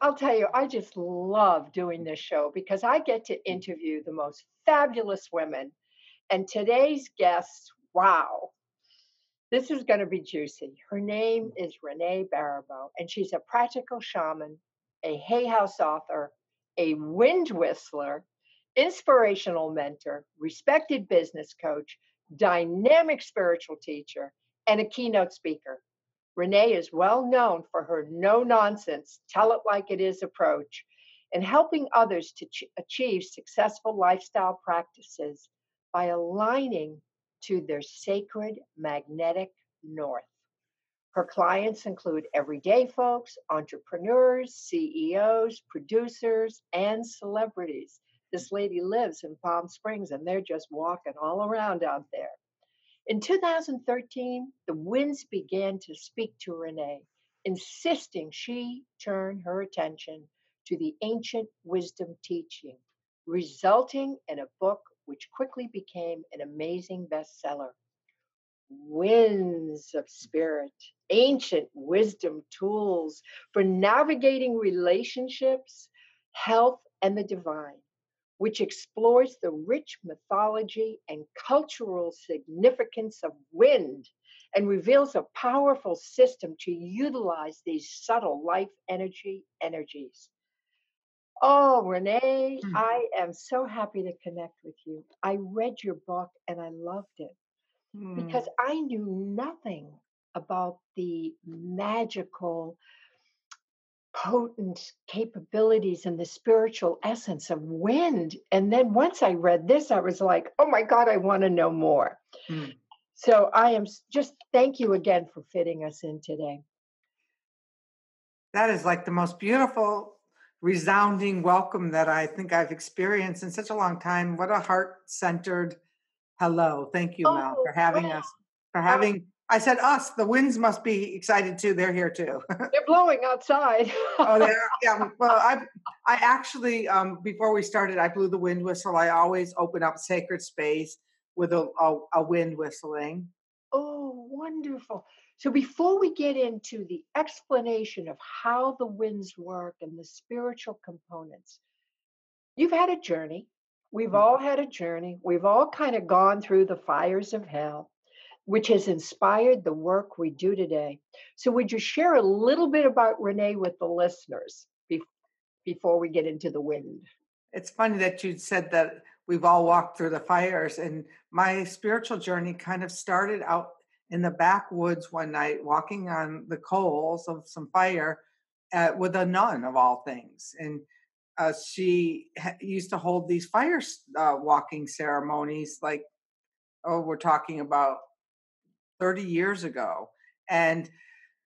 I'll tell you, I just love doing mm. this show because I get to mm. interview the most fabulous women. And today's guest, wow, this is going to be juicy. Her name mm. is Renee Baribeau, and she's a practical shaman, a Hay House author, a wind whistler, inspirational mentor, respected business coach, dynamic spiritual teacher, and a keynote speaker. Renee is well known for her no nonsense, tell it like it is approach and helping others to ch- achieve successful lifestyle practices by aligning to their sacred magnetic north. Her clients include everyday folks, entrepreneurs, CEOs, producers, and celebrities. This lady lives in Palm Springs and they're just walking all around out there. In 2013, the winds began to speak to Renee, insisting she turn her attention to the ancient wisdom teaching, resulting in a book which quickly became an amazing bestseller. Winds of Spirit, ancient wisdom tools for navigating relationships, health, and the divine which explores the rich mythology and cultural significance of wind and reveals a powerful system to utilize these subtle life energy energies. Oh, Renee, mm. I am so happy to connect with you. I read your book and I loved it mm. because I knew nothing about the magical potent capabilities and the spiritual essence of wind. And then once I read this, I was like, oh my God, I want to know more. Mm. So I am just thank you again for fitting us in today. That is like the most beautiful, resounding welcome that I think I've experienced in such a long time. What a heart centered hello. Thank you, oh, Mal, for having us, for having I said us. The winds must be excited too. They're here too. They're blowing outside. oh, they Yeah. Well, I I actually um, before we started, I blew the wind whistle. I always open up sacred space with a, a, a wind whistling. Oh, wonderful. So before we get into the explanation of how the winds work and the spiritual components, you've had a journey. We've mm-hmm. all had a journey. We've all kind of gone through the fires of hell which has inspired the work we do today. So, would you share a little bit about Renee with the listeners be- before we get into the wind? It's funny that you said that we've all walked through the fires, and my spiritual journey kind of started out in the backwoods one night, walking on the coals of some fire uh, with a nun of all things. And uh, she ha- used to hold these fire uh, walking ceremonies like oh we're talking about 30 years ago and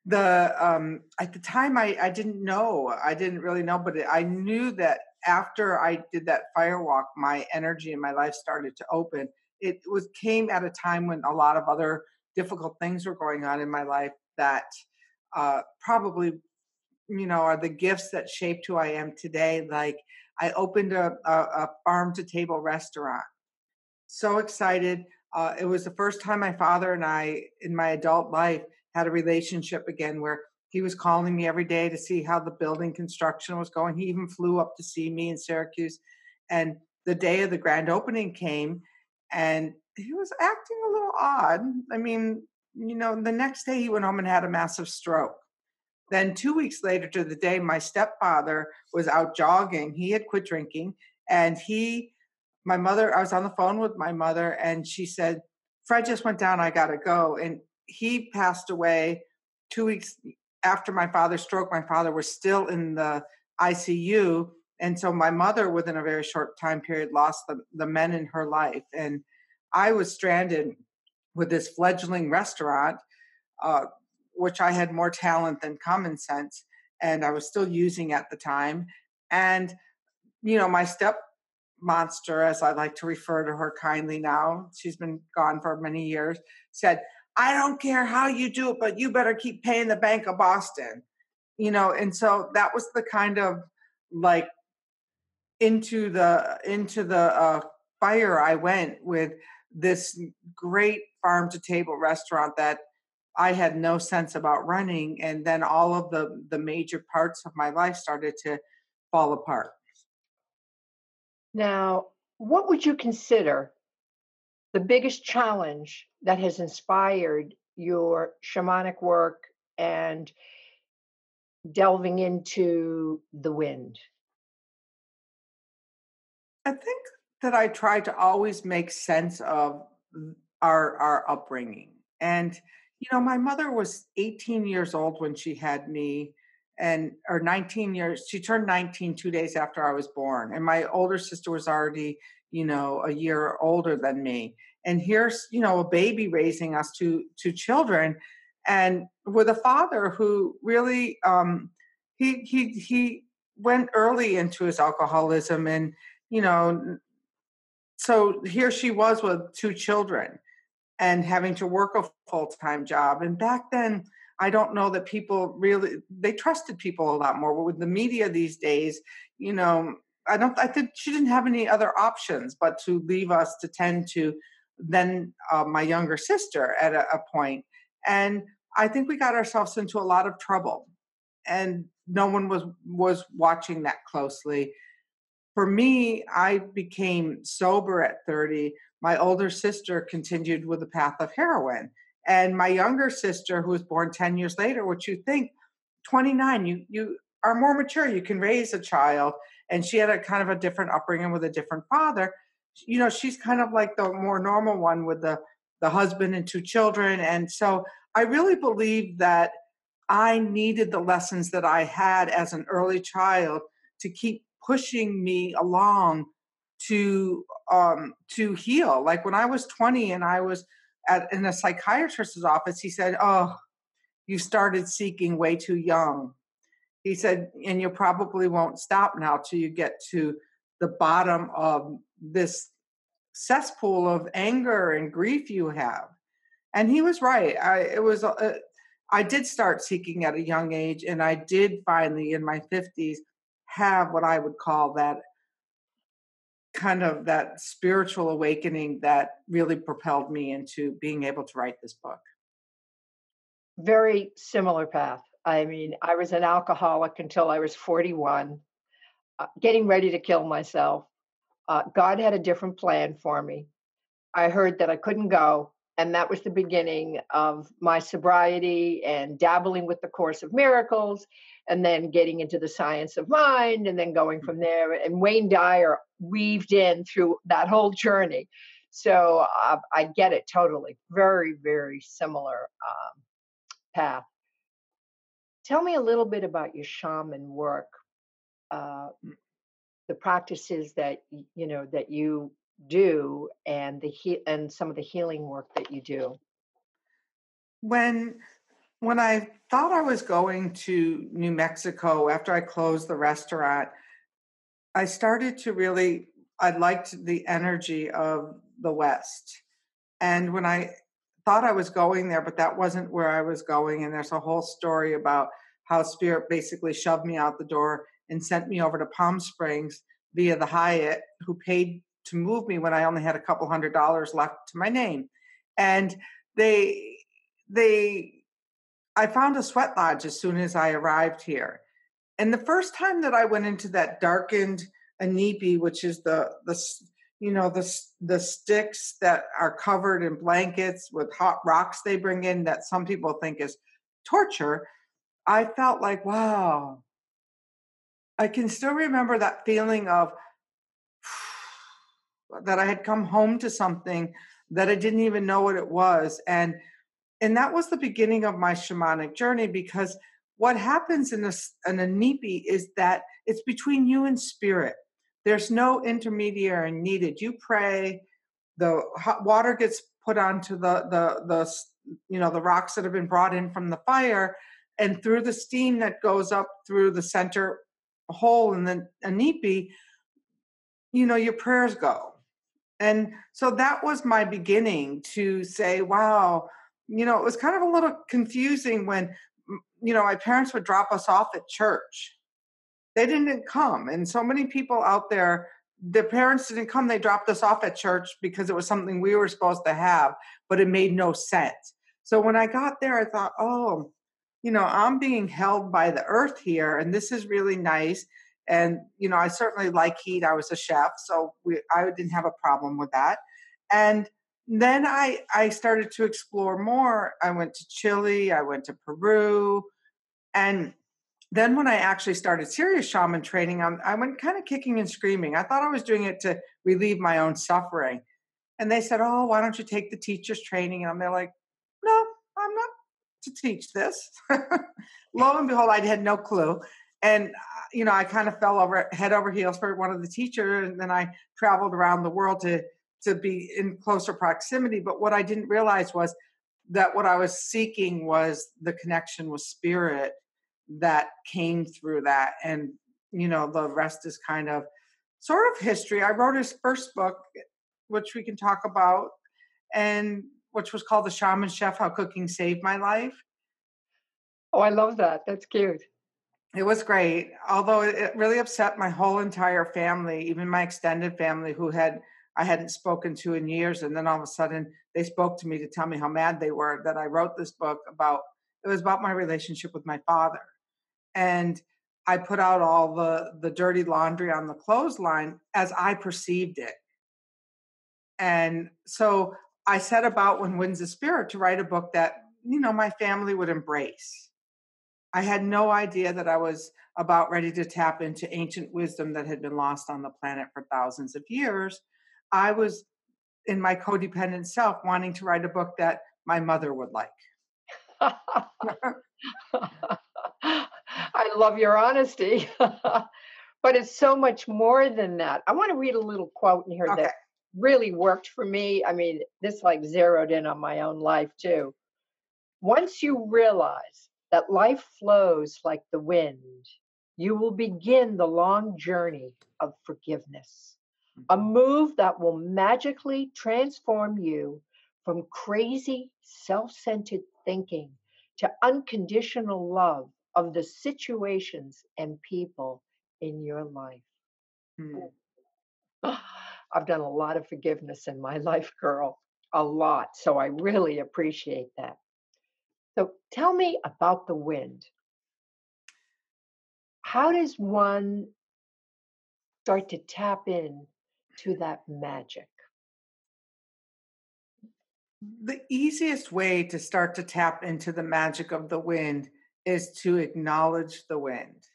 the um at the time i i didn't know i didn't really know but i knew that after i did that firewalk my energy and my life started to open. It was came at a time when a lot of other difficult things were going on in my life that uh probably you know are the gifts that shaped who i am today like i opened a, a, a farm to table restaurant. So excited uh, it was the first time my father and I, in my adult life, had a relationship again where he was calling me every day to see how the building construction was going. He even flew up to see me in Syracuse. And the day of the grand opening came, and he was acting a little odd. I mean, you know, the next day he went home and had a massive stroke. Then, two weeks later to the day, my stepfather was out jogging. He had quit drinking and he my mother, I was on the phone with my mother, and she said, Fred just went down, I gotta go. And he passed away two weeks after my father's stroke. My father was still in the ICU. And so my mother, within a very short time period, lost the, the men in her life. And I was stranded with this fledgling restaurant, uh, which I had more talent than common sense, and I was still using at the time. And you know, my step monster, as I like to refer to her kindly now, she's been gone for many years, said, I don't care how you do it, but you better keep paying the Bank of Boston. You know, and so that was the kind of like into the into the uh, fire I went with this great farm to table restaurant that I had no sense about running, and then all of the the major parts of my life started to fall apart. Now, what would you consider the biggest challenge that has inspired your shamanic work and delving into the wind? I think that I try to always make sense of our our upbringing. And you know, my mother was 18 years old when she had me and or 19 years she turned 19 two days after i was born and my older sister was already you know a year older than me. And here's you know a baby raising us two two children and with a father who really um he he he went early into his alcoholism and you know so here she was with two children and having to work a full-time job. And back then I don't know that people really they trusted people a lot more. With the media these days, you know, I don't. I think she didn't have any other options but to leave us to tend to then uh, my younger sister at a, a point. And I think we got ourselves into a lot of trouble, and no one was was watching that closely. For me, I became sober at 30. My older sister continued with the path of heroin and my younger sister, who was born 10 years later, what you think, 29, you you are more mature, you can raise a child. And she had a kind of a different upbringing with a different father. You know, she's kind of like the more normal one with the the husband and two children. And so I really believe that I needed the lessons that I had as an early child to keep pushing me along to um to heal. Like when I was 20 and I was at in a psychiatrist's office, he said, "Oh, you started seeking way too young." He said, "And you probably won't stop now till you get to the bottom of this cesspool of anger and grief you have." And he was right. I it was uh, I did start seeking at a young age, and I did finally in my fifties have what I would call that kind of that spiritual awakening that really propelled me into being able to write this book? Very similar path. I mean, I was an alcoholic until I was 41, uh, getting ready to kill myself. Uh, God had a different plan for me. I heard that I couldn't go, and that was the beginning of my sobriety and dabbling with the Course of Miracles and then getting into the science of mind and then going from mm-hmm. there. And Wayne Dyer weaved in through that whole journey. So uh, I get it totally. Very, very similar um, path. Tell me a little bit about your shaman work, uh, the practices that you know that you do, and the he- and some of the healing work that you do. When when I thought I was going to New Mexico after I closed the restaurant, I started to really, I liked the energy of the West. And when I thought I was going there, but that wasn't where I was going, and there's a whole story about how Spirit basically shoved me out the door and sent me over to Palm Springs via the Hyatt, who paid to move me when I only had a couple hundred dollars left to my name. And they, they, I found a sweat lodge as soon as I arrived here. And the first time that I went into that darkened inipi, which is the the you know the the sticks that are covered in blankets with hot rocks they bring in that some people think is torture, I felt like wow. I can still remember that feeling of that I had come home to something that I didn't even know what it was. And and that was the beginning of my shamanic journey because what happens in a, in a nipi is that it's between you and spirit. There's no intermediary needed. You pray the hot water gets put onto the the the you know the rocks that have been brought in from the fire and through the steam that goes up through the center hole in the inipi you know, your prayers go. And so that was my beginning to say, wow, you know, it was kind of a little confusing when, you know, my parents would drop us off at church. They didn't come. And so many people out there, their parents didn't come. They dropped us off at church because it was something we were supposed to have, but it made no sense. So when I got there, I thought, oh, you know, I'm being held by the earth here, and this is really nice. And you know, I certainly like heat. I was a chef, so we, I didn't have a problem with that. And then I I started to explore more. I went to Chile, I went to Peru, and then when I actually started serious shaman training, I'm, I went kind of kicking and screaming. I thought I was doing it to relieve my own suffering. And they said, "Oh, why don't you take the teacher's training?" And I'm like, "No, I'm not to teach this." Lo and behold, I had no clue and uh, you know i kind of fell over head over heels for one of the teachers and then i traveled around the world to to be in closer proximity but what i didn't realize was that what i was seeking was the connection with spirit that came through that and you know the rest is kind of sort of history. I wrote his first book which we can talk about and which was called the shaman chef how cooking saved my life. Oh i love that. That's cute it was great, although it really upset my whole entire family, even my extended family who had I hadn't spoken to in years. And then all of a sudden they spoke to me to tell me how mad they were that I wrote this book about it was about my relationship with my father. And I put out all the the dirty laundry on the clothesline as I perceived it. And so I set about when Winds of Spirit to write a book that, you know, my family would embrace I had no idea that I was about ready to tap into ancient wisdom that had been lost on the planet for thousands of years. I was in my codependent self wanting to write a book that my mother would like. I love your honesty. but it's so much more than that. I want to read a little quote in here okay. that really worked for me. I mean, this like zeroed in on my own life too. Once you realize that life flows like the wind, you will begin the long journey of forgiveness, a mm-hmm. move that will magically transform you from crazy, self centered thinking to unconditional love of the situations and people in your life. Mm. I've done a lot of forgiveness in my life, girl, a lot. So I really appreciate that. So tell me about the wind. How does one start to tap in to that magic? The easiest way to start to tap into the magic of the wind is to acknowledge the wind.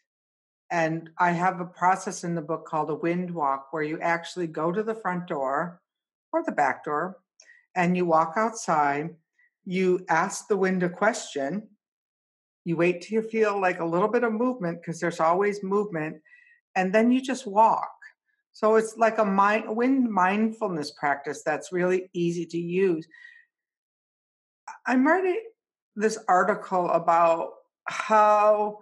And I have a process in the book called a wind walk where you actually go to the front door or the back door and you walk outside you ask the wind a question you wait till you feel like a little bit of movement because there's always movement and then you just walk. So it's like a mind wind mindfulness practice that's really easy to use. I'm writing this article about how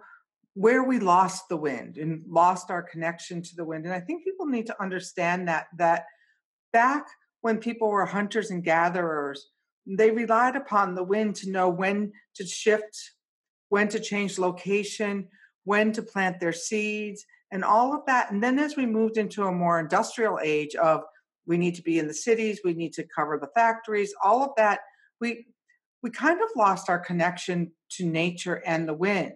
where we lost the wind and lost our connection to the wind and i think people need to understand that that back when people were hunters and gatherers they relied upon the wind to know when to shift, when to change location, when to plant their seeds, and all of that. And then as we moved into a more industrial age of we need to be in the cities, we need to cover the factories, all of that, we we kind of lost our connection to nature and the wind.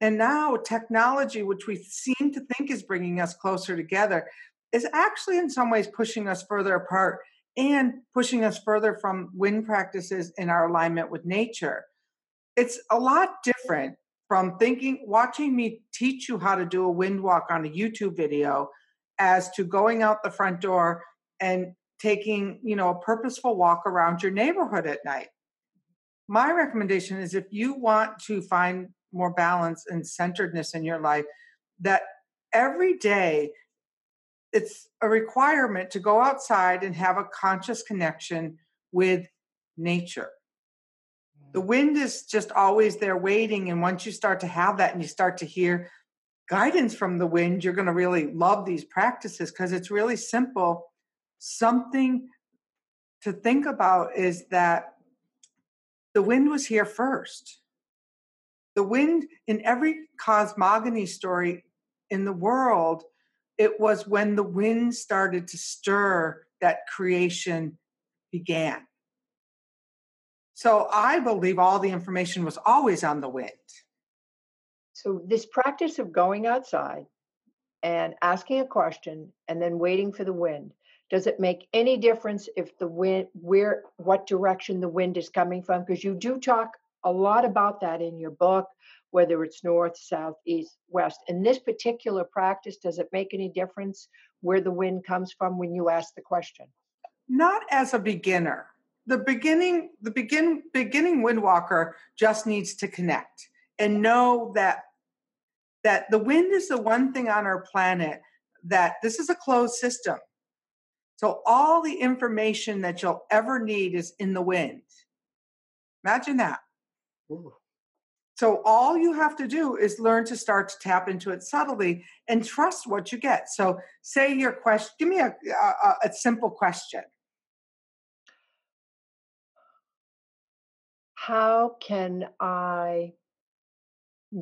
And now technology, which we seem to think is bringing us closer together, is actually in some ways pushing us further apart and pushing us further from wind practices in our alignment with nature. It's a lot different from thinking, watching me teach you how to do a wind walk on a YouTube video as to going out the front door and taking, you know, a purposeful walk around your neighborhood at night. My recommendation is if you want to find more balance and centeredness in your life, that every day it's a requirement to go outside and have a conscious connection with nature. The mm. wind is just always there waiting. And once you start to have that and you start to hear guidance from the wind, you're going to really love these practices because it's really simple. Something to think about is that the wind was here first. The wind in every cosmogony story in the world, it was when the wind started to stir that creation began. So I believe all the information was always on the wind. So, this practice of going outside and asking a question and then waiting for the wind, does it make any difference if the wind, where, what direction the wind is coming from? Because you do talk a lot about that in your book, whether it's north, south, east, west. In this particular practice, does it make any difference where the wind comes from when you ask the question? Not as a beginner. The beginning, the begin beginning windwalker just needs to connect and know that that the wind is the one thing on our planet that this is a closed system. So all the information that you'll ever need is in the wind. Imagine that. Ooh. So all you have to do is learn to start to tap into it subtly and trust what you get. So say your question, give me a, a, a simple question. How can I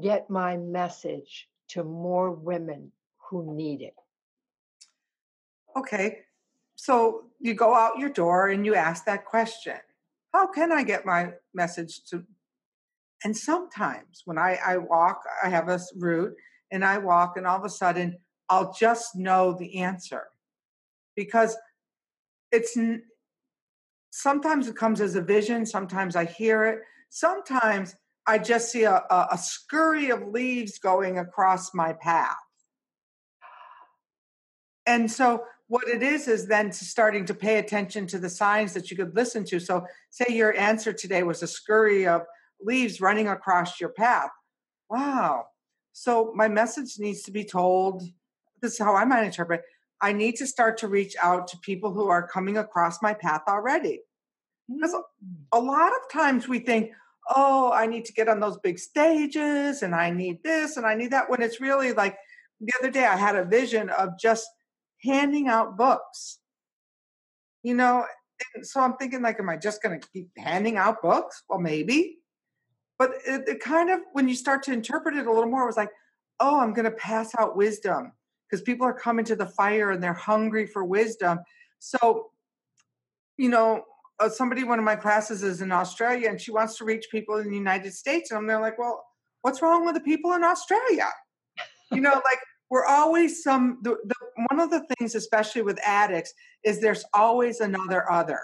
get my message to more women who need it? Okay, so you go out your door and you ask that question How can I get my message to? And sometimes when I, I walk, I have a route and I walk, and all of a sudden I'll just know the answer because it's sometimes it comes as a vision, sometimes I hear it, sometimes I just see a, a, a scurry of leaves going across my path. And so what it is is then starting to pay attention to the signs that you could listen to. So say your answer today was a scurry of leaves running across your path. Wow. So my message needs to be told. This is how I might interpret. I need to start to reach out to people who are coming across my path already. Because mm. a lot of times we think, oh, I need to get on those big stages and I need this and I need that. When it's really like the other day, I had a vision of just handing out books. You know, so I'm thinking, like, am I just going to keep handing out books? Well, maybe. But it, it kind of, when you start to interpret it a little more, it was like, oh, I'm going to pass out wisdom because people are coming to the fire and they're hungry for wisdom. So, you know, uh, somebody one of my classes is in Australia and she wants to reach people in the United States and they're like, well, what's wrong with the people in Australia? you know, like we're always some the, the, one of the things especially with addicts is there's always another other.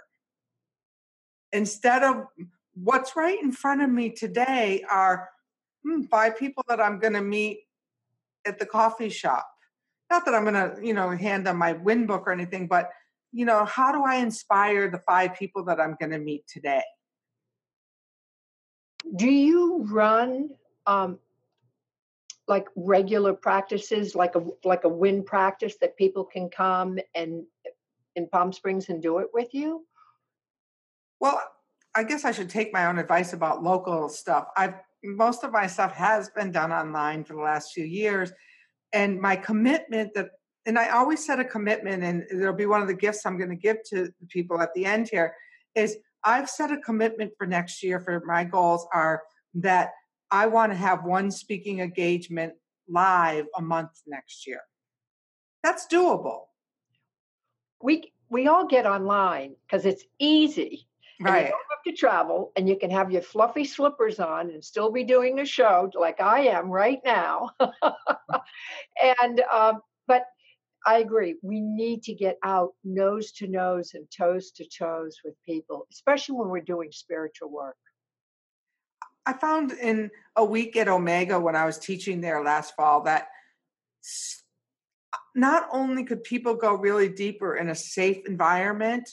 Instead of what's right in front of me today are hmm, five people that I'm going to meet at the coffee shop. Not that I'm going to, you know, hand them my win book or anything, but you know, how do I inspire the five people that I'm going to meet today? Do you run um, like regular practices, like a like a win practice that people can come and in Palm Springs and do it with you? Well, I guess I should take my own advice about local stuff. I've most of my stuff has been done online for the last few years, and my commitment that and I always set a commitment, and it'll be one of the gifts I'm going to give to the people at the end here. Is I've set a commitment for next year for my goals are that I want to have one speaking engagement live a month next year. That's doable. We we all get online because it's easy. Right. you don't have to travel, and you can have your fluffy slippers on and still be doing a show like I am right now. and um, but I agree. We need to get out nose to nose and toes to toes with people, especially when we're doing spiritual work. I found in a week at Omega when I was teaching there last fall that not only could people go really deeper in a safe environment,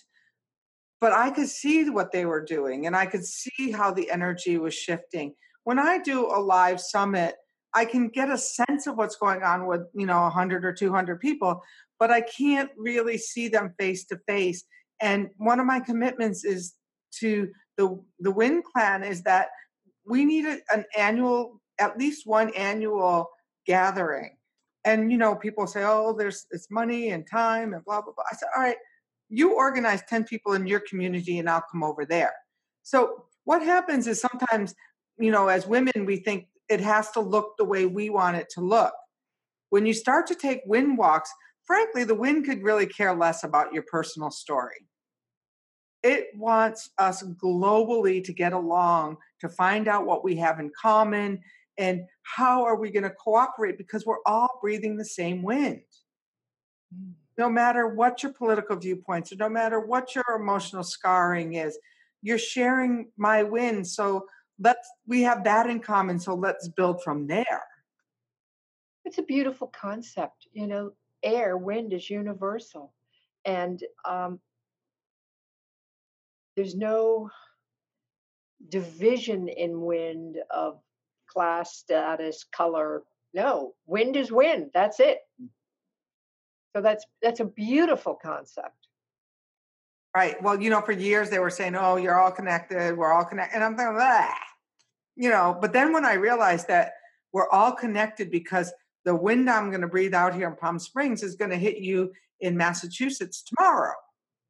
but I could see what they were doing and I could see how the energy was shifting. When I do a live summit, I can get a sense of what's going on with, you know, 100 or 200 people, but I can't really see them face to face. And one of my commitments is to the the Win Clan is that we need a, an annual, at least one annual gathering And you know, people say, "Oh, there's it's money and time and blah blah blah." I said, "All right, you organize 10 people in your community and I'll come over there." So, what happens is sometimes, you know, as women we think it has to look the way we want it to look. When you start to take wind walks, frankly, the wind could really care less about your personal story. It wants us globally to get along, to find out what we have in common, and how are we going to cooperate because we're all breathing the same wind mm. No matter what your political viewpoints or no matter what your emotional scarring is you're sharing my wind so let's we have that in common so let's build from there it's a beautiful concept you know air wind is universal and um, there's no division in wind of class, status, color. No, wind is wind. That's it. So that's that's a beautiful concept. Right. Well, you know, for years they were saying, "Oh, you're all connected. We're all connected," and I'm thinking, ah, you know. But then when I realized that we're all connected because the wind I'm going to breathe out here in Palm Springs is going to hit you in Massachusetts tomorrow.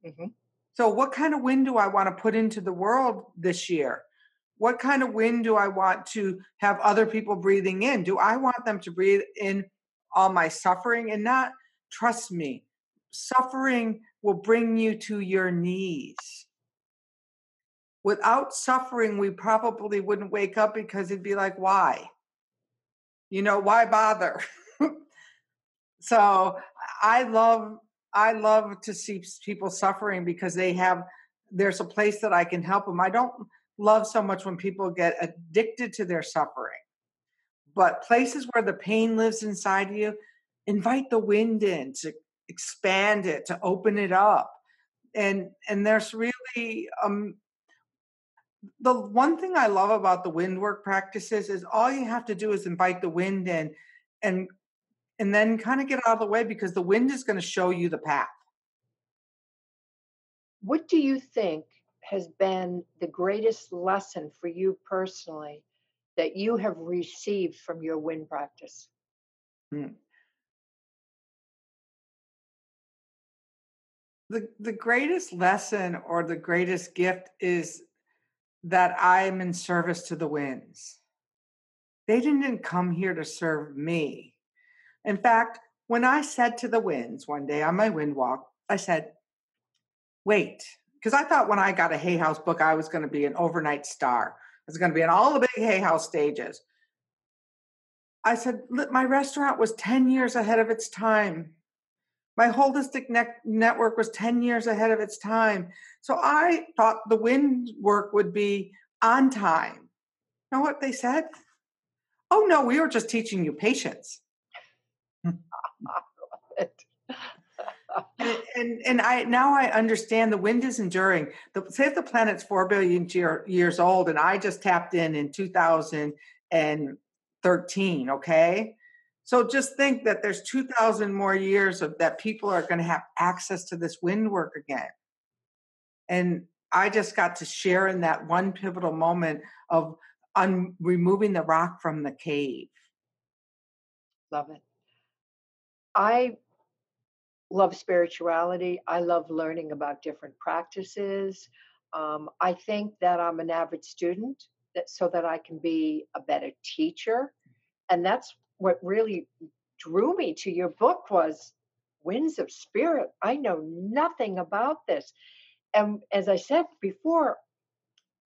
Mm-hmm. So, what kind of wind do I want to put into the world this year? what kind of wind do I want to have other people breathing in? Do I want them to breathe in all my suffering and not trust me? Suffering will bring you to your knees. Without suffering, we probably wouldn't wake up because it'd be like, why? You know, why bother? so I love I love to see people suffering because they have there's a place that I can help them. I don't love so much when people get addicted to their suffering. But places where the pain lives inside you, invite the wind in to expand it, to open it up. And and there's really um the one thing I love about the wind work practices is all you have to do is invite the wind in and and then kind of get out of the way because the wind is going to show you the path. What do you think has been the greatest lesson for you personally that you have received from your wind practice? Hmm. The, the greatest lesson or the greatest gift is that I'm in service to the winds. They didn't come here to serve me. In fact, when I said to the winds one day on my wind walk, I said, wait, because I thought when I got a Hay House book, I was going to be an overnight star. I was going to be in all the big Hay House stages. I said, my restaurant was 10 years ahead of its time. My holistic ne- network was 10 years ahead of its time. So I thought the wind work would be on time. You know what they said? Oh, no, we were just teaching you patience. and, and, and I now I understand the wind is enduring. The, say if the planet's four billion year, years old, and I just tapped in in 2013. Okay, so just think that there's 2,000 more years of that people are going to have access to this wind work again, and I just got to share in that one pivotal moment of un- removing the rock from the cave. Love it. I love spirituality. I love learning about different practices. Um, I think that I'm an avid student that, so that I can be a better teacher. And that's what really drew me to your book was Winds of Spirit. I know nothing about this. And as I said before,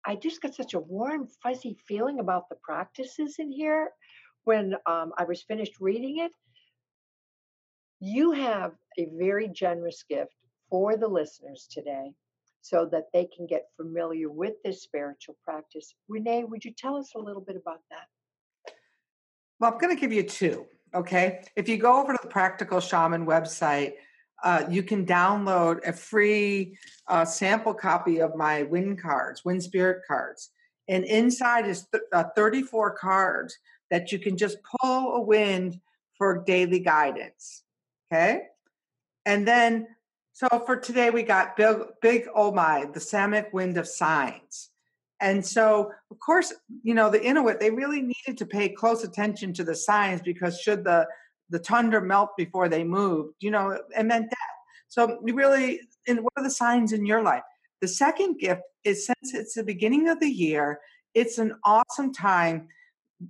I just got such a warm, fuzzy feeling about the practices in here when um, I was finished reading it you have a very generous gift for the listeners today so that they can get familiar with this spiritual practice. Renee, would you tell us a little bit about that? Well, I'm going to give you two. Okay. If you go over to the Practical Shaman website, uh, you can download a free uh, sample copy of my wind cards, wind spirit cards. And inside is th- uh, 34 cards that you can just pull a wind for daily guidance. Okay. And then, so for today, we got Big, Big Oh My, the Samic Wind of Signs. And so, of course, you know, the Inuit, they really needed to pay close attention to the signs because should the the tundra melt before they moved. You know, it meant death. So really, and what are the signs in your life? The second gift is since it's the beginning of the year, it's an awesome time.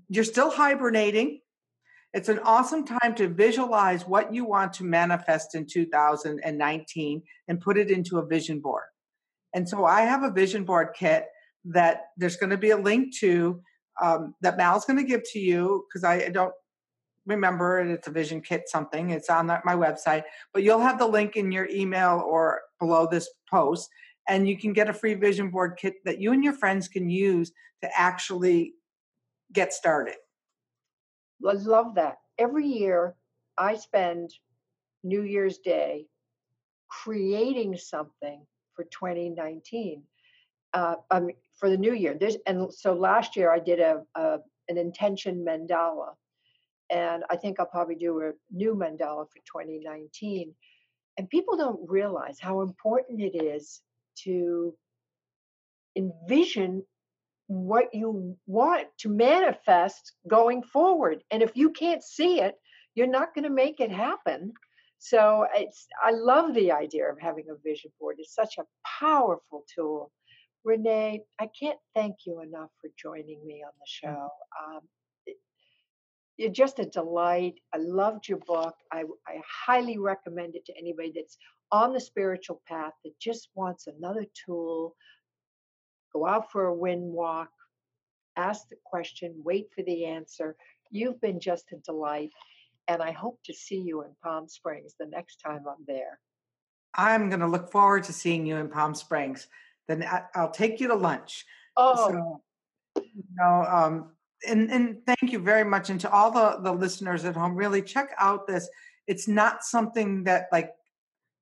You're still hibernating. It's an awesome time to visualize what you want to manifest in 2019 and put it into a vision board. And so I have a vision board kit that there's going to be a link to um, that Mal's going to give to you because I don't remember it. It's a vision kit something. It's on my website, but you'll have the link in your email or below this post, and you can get a free vision board kit that you and your friends can use to actually get started. I love that. Every year, I spend New Year's Day creating something for 2019. Uh, um, for the new year. There's, and so last year I did a, a an intention mandala, and I think I'll probably do a new mandala for 2019. And people don't realize how important it is to envision what you want to manifest going forward. And if you can't see it, you're not going to make it happen. So it's I love the idea of having a vision board. It's such a powerful tool. Renee, I can't thank you enough for joining me on the mm. show. Um, you're just a delight. I loved your book. I, I highly recommend it to anybody that's on the spiritual path that just wants another tool. Go out for a wind walk, ask the question, wait for the answer. You've been just a delight and I hope to see you in Palm Springs the next time I'm there. I'm going to look forward to seeing you in Palm Springs. Then I, will take you to lunch. Oh, so, you know, um, and and thank you very much, and to all the the listeners at home, really check out this. It's not something that like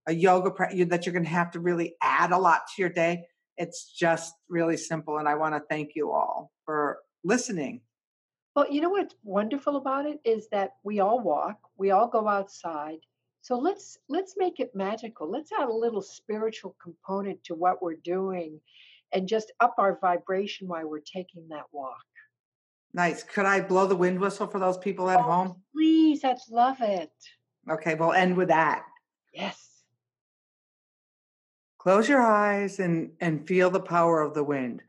a yoga that you're going to have to really add a lot to your day. It's just really simple, and I want to thank you all for listening. Well, you know what's wonderful about it is that we all walk, we all go outside. So let's let's make it magical. Let's add a little spiritual component to what we're doing and just up our vibration while we're taking that walk. Nice. Could I blow the wind whistle for those people at oh, home? Please, I'd love it. Okay, we'll end with that. Yes. Close your eyes and and feel the power of the wind.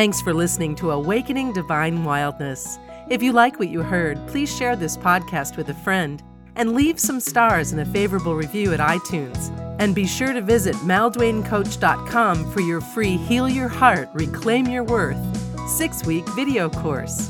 Thanks for listening to Awakening Divine Wildness. If you like what you heard, please share this podcast with a friend and leave some stars and a favorable review at iTunes. And be sure to visit malduanecoach.com for your free Heal Your Heart, Reclaim Your Worth six week video course.